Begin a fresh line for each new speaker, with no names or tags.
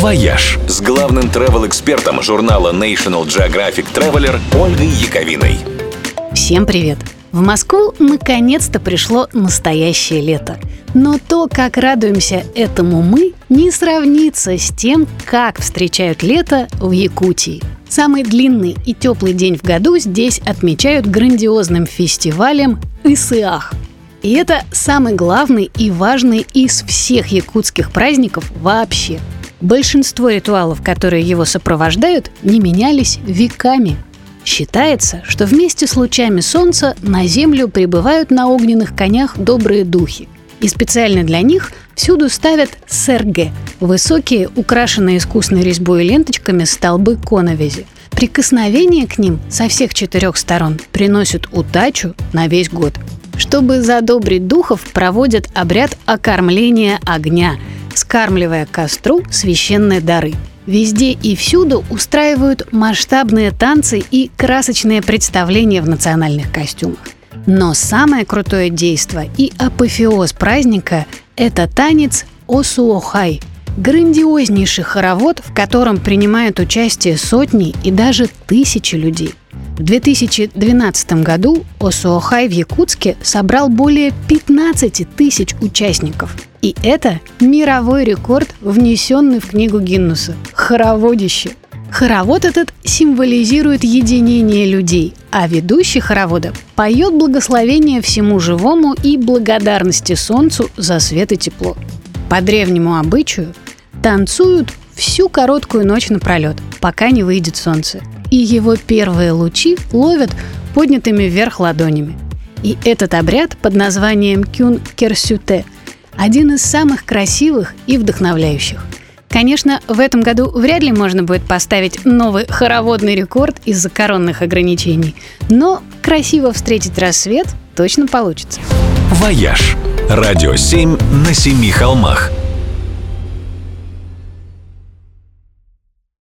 «Вояж» с главным travel-экспертом журнала National Geographic Traveler Ольгой Яковиной.
Всем привет! В Москву наконец-то пришло настоящее лето. Но то, как радуемся этому мы, не сравнится с тем, как встречают лето в Якутии. Самый длинный и теплый день в году здесь отмечают грандиозным фестивалем Ысыах. И это самый главный и важный из всех якутских праздников вообще – Большинство ритуалов, которые его сопровождают, не менялись веками. Считается, что вместе с лучами солнца на Землю прибывают на огненных конях добрые духи. И специально для них всюду ставят серге – высокие, украшенные искусной резьбой и ленточками столбы коновизи. Прикосновение к ним со всех четырех сторон приносит удачу на весь год. Чтобы задобрить духов, проводят обряд окормления огня – скармливая костру священные дары. Везде и всюду устраивают масштабные танцы и красочные представления в национальных костюмах. Но самое крутое действо и апофеоз праздника – это танец Осуохай – грандиознейший хоровод, в котором принимают участие сотни и даже тысячи людей. В 2012 году Осуохай в Якутске собрал более 15 тысяч участников – и это мировой рекорд, внесенный в книгу Гиннуса. Хороводище. Хоровод этот символизирует единение людей, а ведущий хоровода поет благословение всему живому и благодарности солнцу за свет и тепло. По древнему обычаю танцуют всю короткую ночь напролет, пока не выйдет солнце. И его первые лучи ловят поднятыми вверх ладонями. И этот обряд под названием кюн керсюте – один из самых красивых и вдохновляющих. Конечно, в этом году вряд ли можно будет поставить новый хороводный рекорд из-за коронных ограничений, но красиво встретить рассвет точно получится.
«Вояж» – радио 7 на семи холмах –